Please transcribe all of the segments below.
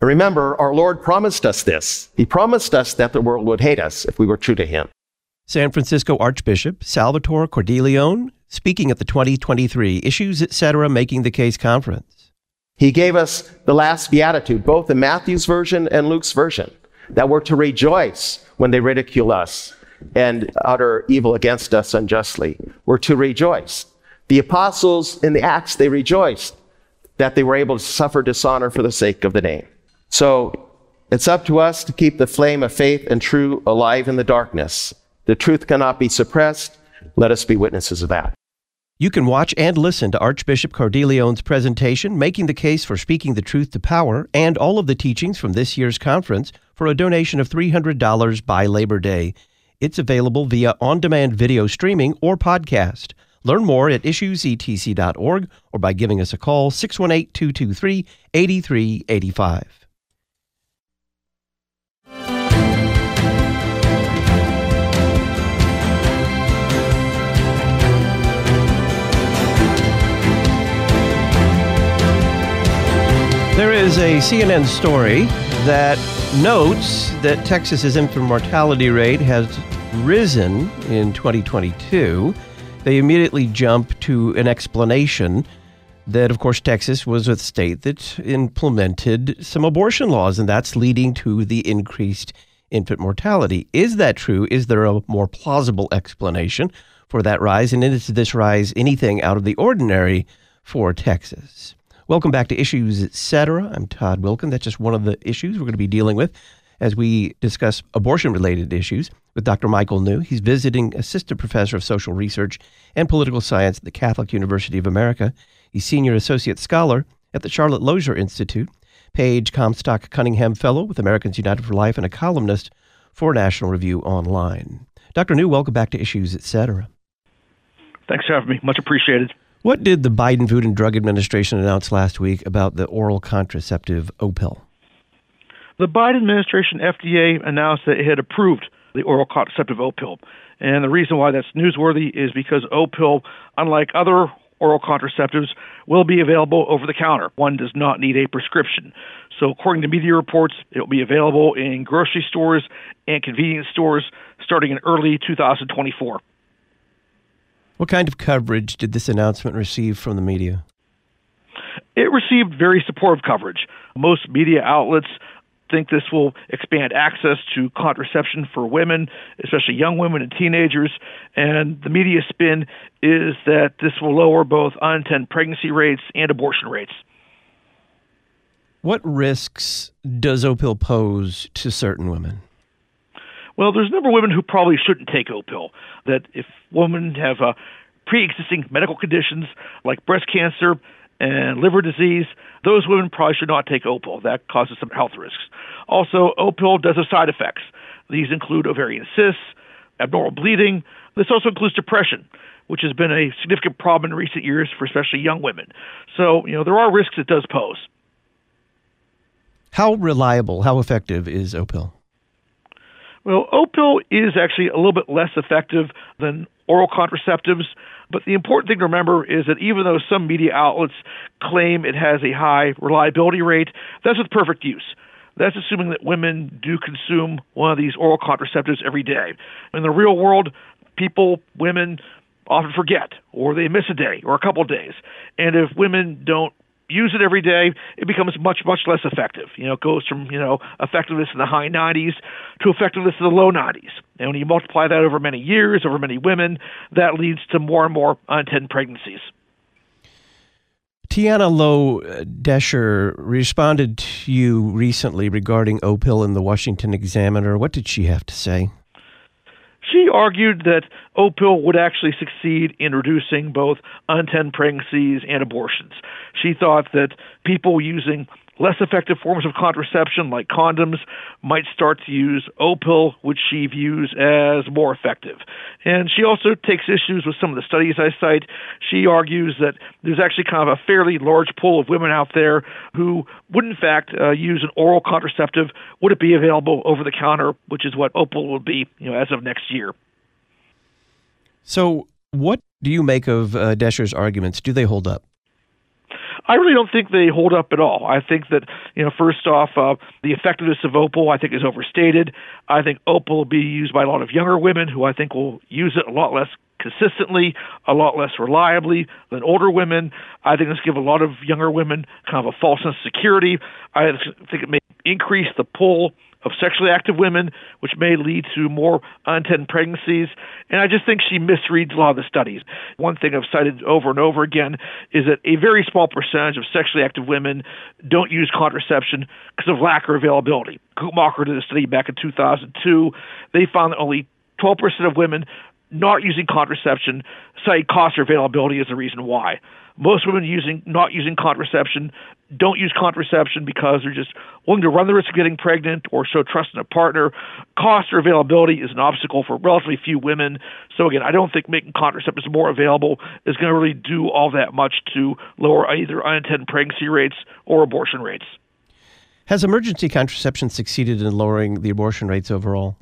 Remember, our Lord promised us this. He promised us that the world would hate us if we were true to Him. San Francisco Archbishop Salvatore Cordileone speaking at the 2023 Issues Etc. Making the Case conference. He gave us the last beatitude, both in Matthew's version and Luke's version, that we're to rejoice when they ridicule us and utter evil against us unjustly. We're to rejoice. The apostles in the Acts, they rejoiced that they were able to suffer dishonor for the sake of the name. So it's up to us to keep the flame of faith and truth alive in the darkness. The truth cannot be suppressed. Let us be witnesses of that. You can watch and listen to Archbishop Cordileone's presentation, Making the Case for Speaking the Truth to Power, and all of the teachings from this year's conference for a donation of $300 by Labor Day. It's available via on demand video streaming or podcast. Learn more at issuesetc.org or by giving us a call 618 223 8385. There is a CNN story that notes that Texas's infant mortality rate has risen in 2022. They immediately jump to an explanation that, of course, Texas was a state that implemented some abortion laws, and that's leading to the increased infant mortality. Is that true? Is there a more plausible explanation for that rise? And is this rise anything out of the ordinary for Texas? Welcome back to Issues Etc. I'm Todd Wilken. That's just one of the issues we're going to be dealing with as we discuss abortion related issues with Dr. Michael New. He's visiting assistant professor of social research and political science at the Catholic University of America. He's senior associate scholar at the Charlotte Lozier Institute, Page Comstock Cunningham Fellow with Americans United for Life, and a columnist for National Review Online. Dr. New, welcome back to Issues Etc. Thanks for having me. Much appreciated. What did the Biden Food and Drug Administration announce last week about the oral contraceptive Opill? The Biden administration, FDA, announced that it had approved the oral contraceptive Opill. And the reason why that's newsworthy is because Opill, unlike other oral contraceptives, will be available over the counter. One does not need a prescription. So, according to media reports, it will be available in grocery stores and convenience stores starting in early 2024. What kind of coverage did this announcement receive from the media? It received very supportive coverage. Most media outlets think this will expand access to contraception for women, especially young women and teenagers. And the media spin is that this will lower both unintended pregnancy rates and abortion rates. What risks does Opill pose to certain women? Well, there's a number of women who probably shouldn't take Opill. That if women have uh, pre-existing medical conditions like breast cancer and liver disease, those women probably should not take Opill. That causes some health risks. Also, Opill does have side effects. These include ovarian cysts, abnormal bleeding. This also includes depression, which has been a significant problem in recent years for especially young women. So, you know, there are risks it does pose. How reliable, how effective is Opill? Well, Opill is actually a little bit less effective than oral contraceptives. But the important thing to remember is that even though some media outlets claim it has a high reliability rate, that's with perfect use. That's assuming that women do consume one of these oral contraceptives every day. In the real world, people, women, often forget, or they miss a day or a couple of days. And if women don't use it every day, it becomes much, much less effective. You know, it goes from, you know, effectiveness in the high 90s to effectiveness in the low 90s. And when you multiply that over many years, over many women, that leads to more and more unintended pregnancies. Tiana Lowe uh, Doescher responded to you recently regarding Opill in the Washington Examiner. What did she have to say? She argued that Opill would actually succeed in reducing both unintended pregnancies and abortions. She thought that people using less effective forms of contraception like condoms might start to use Opill, which she views as more effective. And she also takes issues with some of the studies I cite. She argues that there's actually kind of a fairly large pool of women out there who would, in fact, uh, use an oral contraceptive. Would it be available over the counter, which is what Opill will be, you know, as of next year. So, what do you make of uh, Doescher's arguments? Do they hold up? I really don't think they hold up at all. I think that, you know, first off, uh, the effectiveness of Opill, I think, is overstated. I think Opill will be used by a lot of younger women who I think will use it a lot less consistently, a lot less reliably than older women. I think this give a lot of younger women kind of a false sense of security. I think it may increase the pull of sexually active women, which may lead to more unintended pregnancies. And I just think she misreads a lot of the studies. One thing I've cited over and over again is that a very small percentage of sexually active women don't use contraception because of lack of availability. Guttmacher did a study back in 2002. They found that only 12% of women not using contraception cite cost or availability as the reason why. Most women using not using contraception don't use contraception because they're just willing to run the risk of getting pregnant or show trust in a partner. Cost or availability is an obstacle for relatively few women. So again, I don't think making contraceptives more available is going to really do all that much to lower either unintended pregnancy rates or abortion rates. Has emergency contraception succeeded in lowering the abortion rates overall?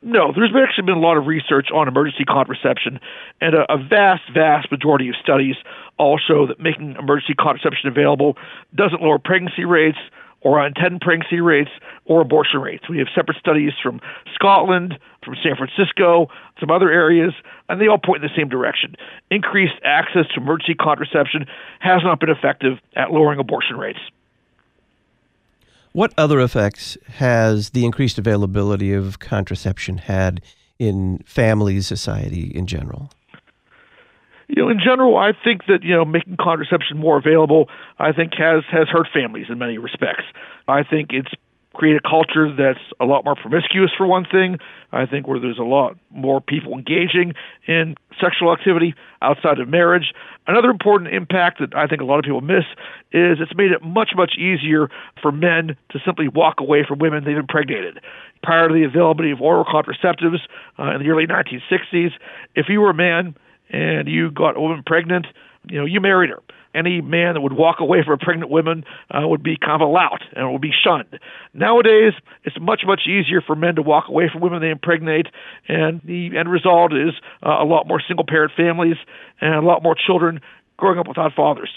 No, there's actually been a lot of research on emergency contraception, and a, a, vast, vast majority of studies all show that making emergency contraception available doesn't lower pregnancy rates or unintended pregnancy rates or abortion rates. We have separate studies from Scotland, from San Francisco, some other areas, and they all point in the same direction. Increased access to emergency contraception has not been effective at lowering abortion rates. What other effects has the increased availability of contraception had in families, society in general? You know, in general, I think that you know making contraception more available, I think has has hurt families in many respects. I think it's create a culture that's a lot more promiscuous for one thing. I think where there's a lot more people engaging in sexual activity outside of marriage. Another important impact that I think a lot of people miss is it's made it much, much easier for men to simply walk away from women they've impregnated. Prior to the availability of oral contraceptives uh, in the early 1960s, if you were a man and you got a woman pregnant, you know, you married her any man that would walk away from a pregnant woman uh, would be kind of a lout and would be shunned. Nowadays, it's much, much easier for men to walk away from women they impregnate, and the end result is uh, a lot more single parent families and a lot more children growing up without fathers.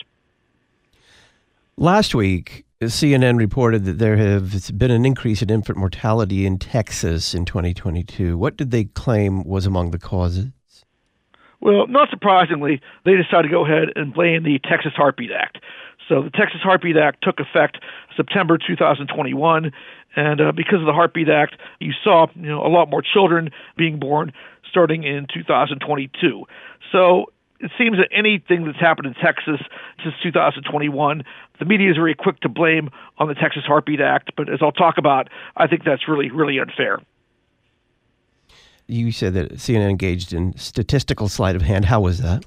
Last week, CNN reported that there has been an increase in infant mortality in Texas in 2022. What did they claim was among the causes? Well, not surprisingly, they decided to go ahead and blame the Texas Heartbeat Act. So the Texas Heartbeat Act took effect September 2021, and uh, because of the Heartbeat Act, you saw you know a lot more children being born starting in 2022. So it seems that anything that's happened in Texas since 2021, the media is very quick to blame on the Texas Heartbeat Act. But as I'll talk about, I think that's really, really unfair you said that CNN engaged in statistical sleight of hand. How was that?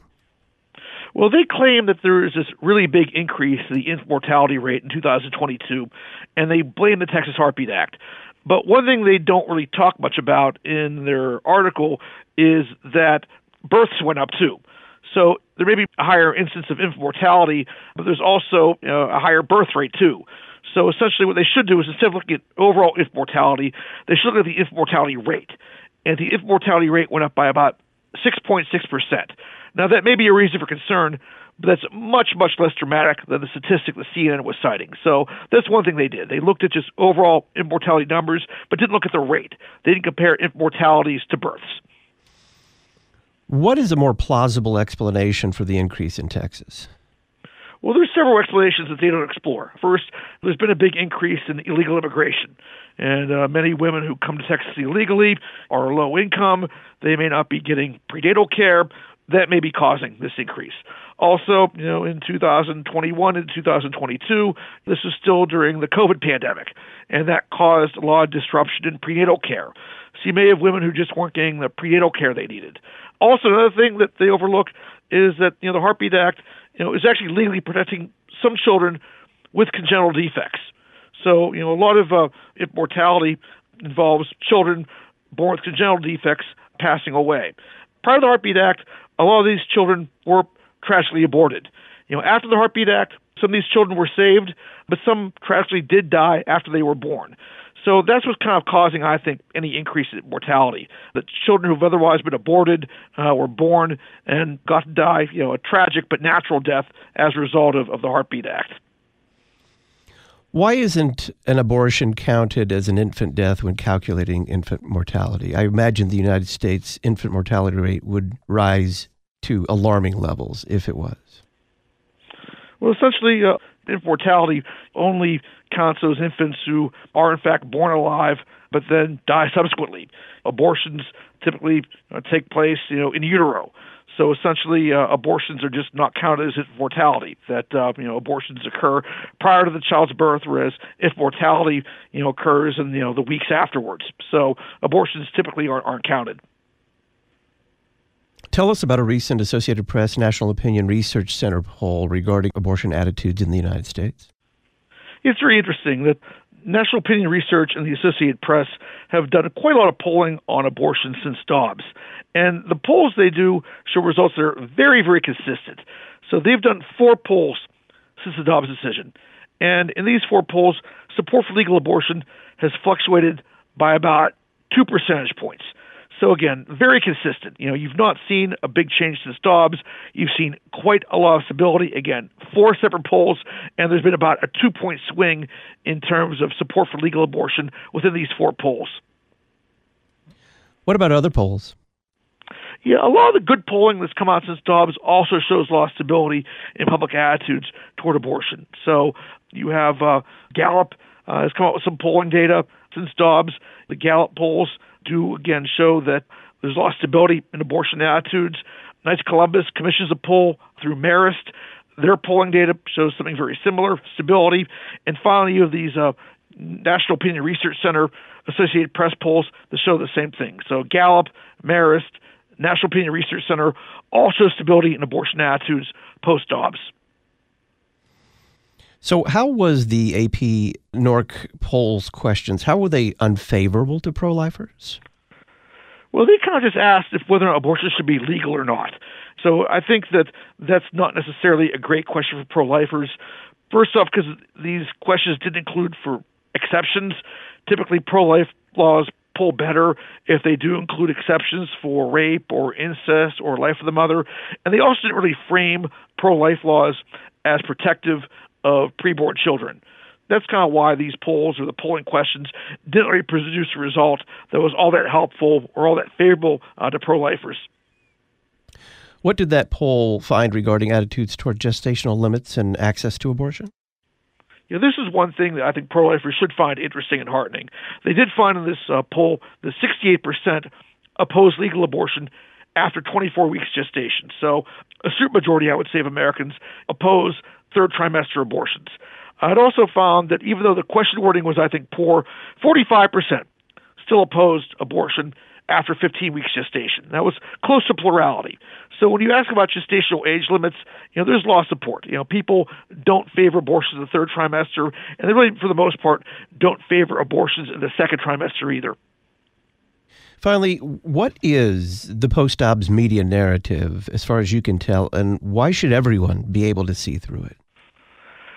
Well, they claim that there is this really big increase in the infant mortality rate in 2022, and they blame the Texas Heartbeat Act. But one thing they don't really talk much about in their article is that births went up too. So there may be a higher instance of infant mortality, but there's also you know, a higher birth rate too. So essentially, what they should do is instead of looking at overall infant mortality, they should look at the infant mortality rate and the infant mortality rate went up by about 6.6%. Now, that may be a reason for concern, but that's much, much less dramatic than the statistic that CNN was citing. So that's one thing they did. They looked at just overall mortality numbers, but didn't look at the rate. They didn't compare infant mortalities to births. What is a more plausible explanation for the increase in Texas? Well, there's several explanations that they don't explore. First, there's been a big increase in illegal immigration, and uh, many women who come to Texas illegally are low income. They may not be getting prenatal care. That may be causing this increase. Also, you know, in 2021 and 2022, this is still during the COVID pandemic, and that caused a lot of disruption in prenatal care. So you may have women who just weren't getting the prenatal care they needed. Also, another thing that they overlook is that you know the Heartbeat Act you know, is actually legally protecting some children with congenital defects. So, you know, a lot of uh, mortality involves children born with congenital defects passing away. Prior to the Heartbeat Act, a lot of these children were tragically aborted. You know, after the Heartbeat Act, Some of these children were saved, but some tragically did die after they were born. So that's what's kind of causing, I think, any increase in mortality. That children who've otherwise been aborted uh, were born and got to die, you know, a tragic but natural death as a result of, of the Heartbeat Act. Why isn't an abortion counted as an infant death when calculating infant mortality? I imagine the United States infant mortality rate would rise to alarming levels if it was. Well, essentially, uh, infant mortality only counts those infants who are in fact born alive but then die subsequently. Abortions typically uh, take place, you know, in utero. So essentially, uh, abortions are just not counted as infant mortality. That uh, you know, abortions occur prior to the child's birth, whereas if mortality you know occurs in you know the weeks afterwards. So abortions typically aren't, aren't counted. Tell us about a recent Associated Press National Opinion Research Center poll regarding abortion attitudes in the United States. It's very interesting that National Opinion Research and the Associated Press have done quite a lot of polling on abortion since Dobbs. And the polls they do show results that are very, very consistent. So they've done four polls since the Dobbs decision. And in these four polls, support for legal abortion has fluctuated by about two percentage points. So again, very consistent. You know, you've not seen a big change since Dobbs. You've seen quite a lot of stability. Again, four separate polls, and there's been about a two-point swing in terms of support for legal abortion within these four polls. What about other polls? Yeah, a lot of the good polling that's come out since Dobbs also shows a lot of stability in public attitudes toward abortion. So you have uh, Gallup uh, has come out with some polling data since Dobbs. The Gallup polls do again show that there's a lot of stability in abortion attitudes. Knights Columbus commissions a poll through Marist. Their polling data shows something very similar, stability. And finally, you have these uh, National Opinion Research Center Associated Press polls that show the same thing. So Gallup, Marist, National Opinion Research Center all show stability in abortion attitudes post Dobbs. So, how was the AP NORC polls questions? How were they unfavorable to pro lifers? Well, they kind of just asked if whether or not abortion should be legal or not. So, I think that that's not necessarily a great question for pro lifers. First off, because these questions didn't include for exceptions. Typically, pro life laws pull better if they do include exceptions for rape or incest or life of the mother. And they also didn't really frame pro life laws as protective of preborn children. That's kind of why these polls or the polling questions didn't really produce a result that was all that helpful or all that favorable uh, to pro lifers. What did that poll find regarding attitudes toward gestational limits and access to abortion? You know, this is one thing that I think pro-lifers should find interesting and heartening. They did find in this uh, poll that 68% oppose legal abortion after 24 weeks gestation. So a super majority, I would say, of Americans oppose third trimester abortions. I'd also found that even though the question wording was, I think, poor, 45% still opposed abortion after 15 weeks gestation. That was close to plurality. So when you ask about gestational age limits, you know, there's law support. You know, people don't favor abortions in the third trimester, and they really, for the most part, don't favor abortions in the second trimester either. Finally, what is the post Dobbs media narrative, as far as you can tell, and why should everyone be able to see through it?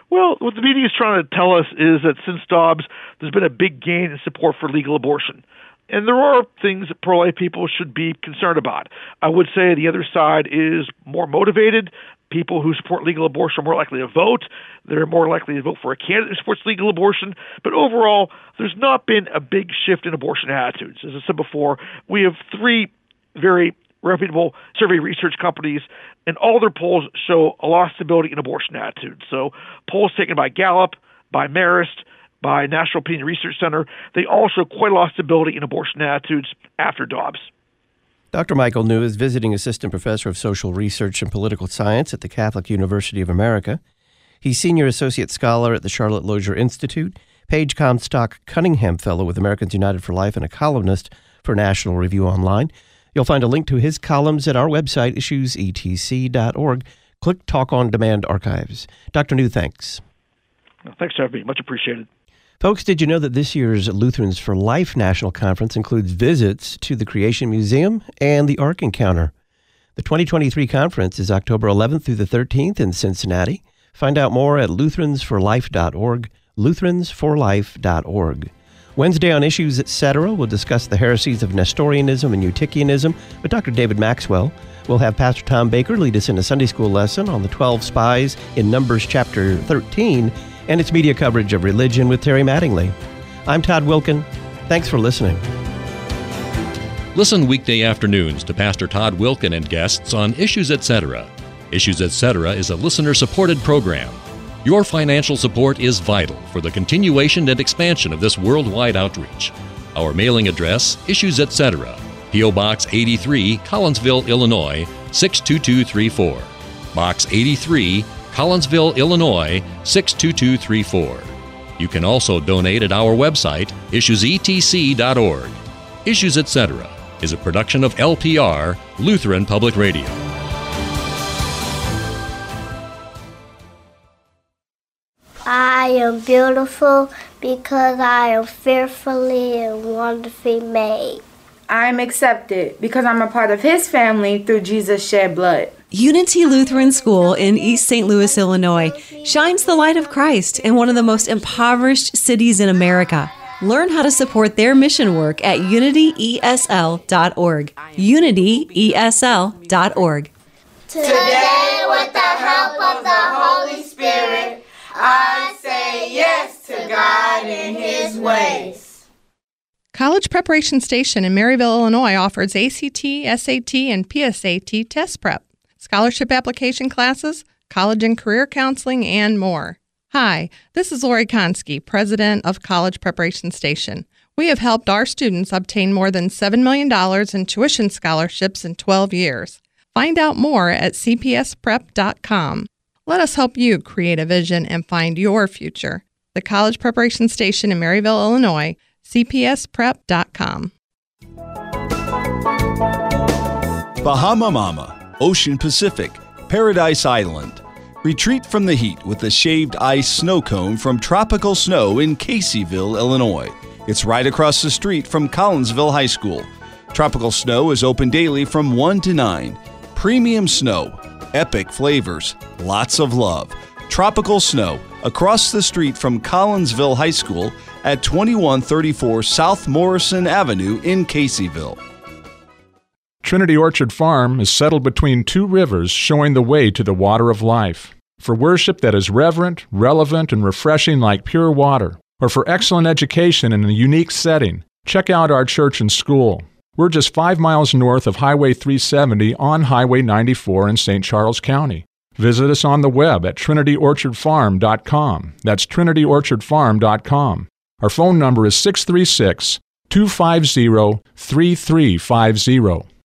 Well, what the media is trying to tell us is that since Dobbs, there's been a big gain in support for legal abortion. And there are things that pro life people should be concerned about. I would say the other side is more motivated. People who support legal abortion are more likely to vote. They're more likely to vote for a candidate who supports legal abortion. But overall, there's not been a big shift in abortion attitudes. As I said before, we have three very reputable survey research companies, and all their polls show a lot of stability in abortion attitudes. So polls taken by Gallup, by Marist, by National Opinion Research Center, they all show quite a lot of stability in abortion attitudes after Dobbs. Dr. Michael New is visiting assistant professor of social research and political science at the Catholic University of America. He's senior associate scholar at the Charlotte Lozier Institute, Page Comstock Cunningham Fellow with Americans United for Life, and a columnist for National Review Online. You'll find a link to his columns at our website, issuesetc.org. Click Talk on Demand Archives. Dr. New, thanks. Thanks for having me. Much appreciated. Folks, did you know that this year's Lutherans for Life National Conference includes visits to the Creation Museum and the Ark Encounter? The 2023 conference is October 11th through the 13th in Cincinnati. Find out more at lutheransforlife.org, lutheransforlife.org. Wednesday on Issues Etc., we'll discuss the heresies of Nestorianism and Eutychianism with Dr. David Maxwell. We'll have Pastor Tom Baker lead us in a Sunday school lesson on the 12 spies in Numbers chapter 13 and its media coverage of religion with Terry Mattingly. I'm Todd Wilken. Thanks for listening. Listen weekday afternoons to Pastor Todd Wilken and guests on Issues Etc. Issues Etc. is a listener supported program. Your financial support is vital for the continuation and expansion of this worldwide outreach. Our mailing address, Issues Etc., P.O. Box 83, Collinsville, Illinois 62234. Box 83, Collinsville, Illinois 62234. You can also donate at our website, issuesetc.org. Issues Etc. is a production of LPR, Lutheran Public Radio. I am beautiful because I am fearfully and wonderfully made. I am accepted because I'm a part of His family through Jesus' shed blood. Unity Lutheran School in East St. Louis, Illinois, shines the light of Christ in one of the most impoverished cities in America. Learn how to support their mission work at unityesl.org. unityesl.org. Today, with the help of the Holy Spirit, I say yes to God and His ways. College Preparation Station in Maryville, Illinois offers ACT, SAT, and PSAT test prep, scholarship application classes, college and career counseling, and more. Hi, this is Lori Konski, President of College Preparation Station. We have helped our students obtain more than $7 million in tuition scholarships in 12 years. Find out more at cpsprep.com. Let us help you create a vision and find your future. The College Preparation Station in Maryville, Illinois, cpsprep.com. Bahama Mama, Ocean Pacific, Paradise Island. Retreat from the heat with a shaved ice snow cone from Tropical Snow in Caseyville, Illinois. It's right across the street from Collinsville High School. Tropical Snow is open daily from 1 to 9. Premium snow, epic flavors, lots of love. Tropical Snow, across the street from Collinsville High School at 2134 South Morrison Avenue in Caseyville. Trinity Orchard Farm is settled between two rivers, showing the way to the water of life. For worship that is reverent, relevant, and refreshing like pure water, or for excellent education in a unique setting, check out our church and school. We're just five miles north of Highway 370 on Highway 94 in St. Charles County. Visit us on the web at trinityorchardfarm.com. That's trinityorchardfarm.com. Our phone number is 636 250 3350.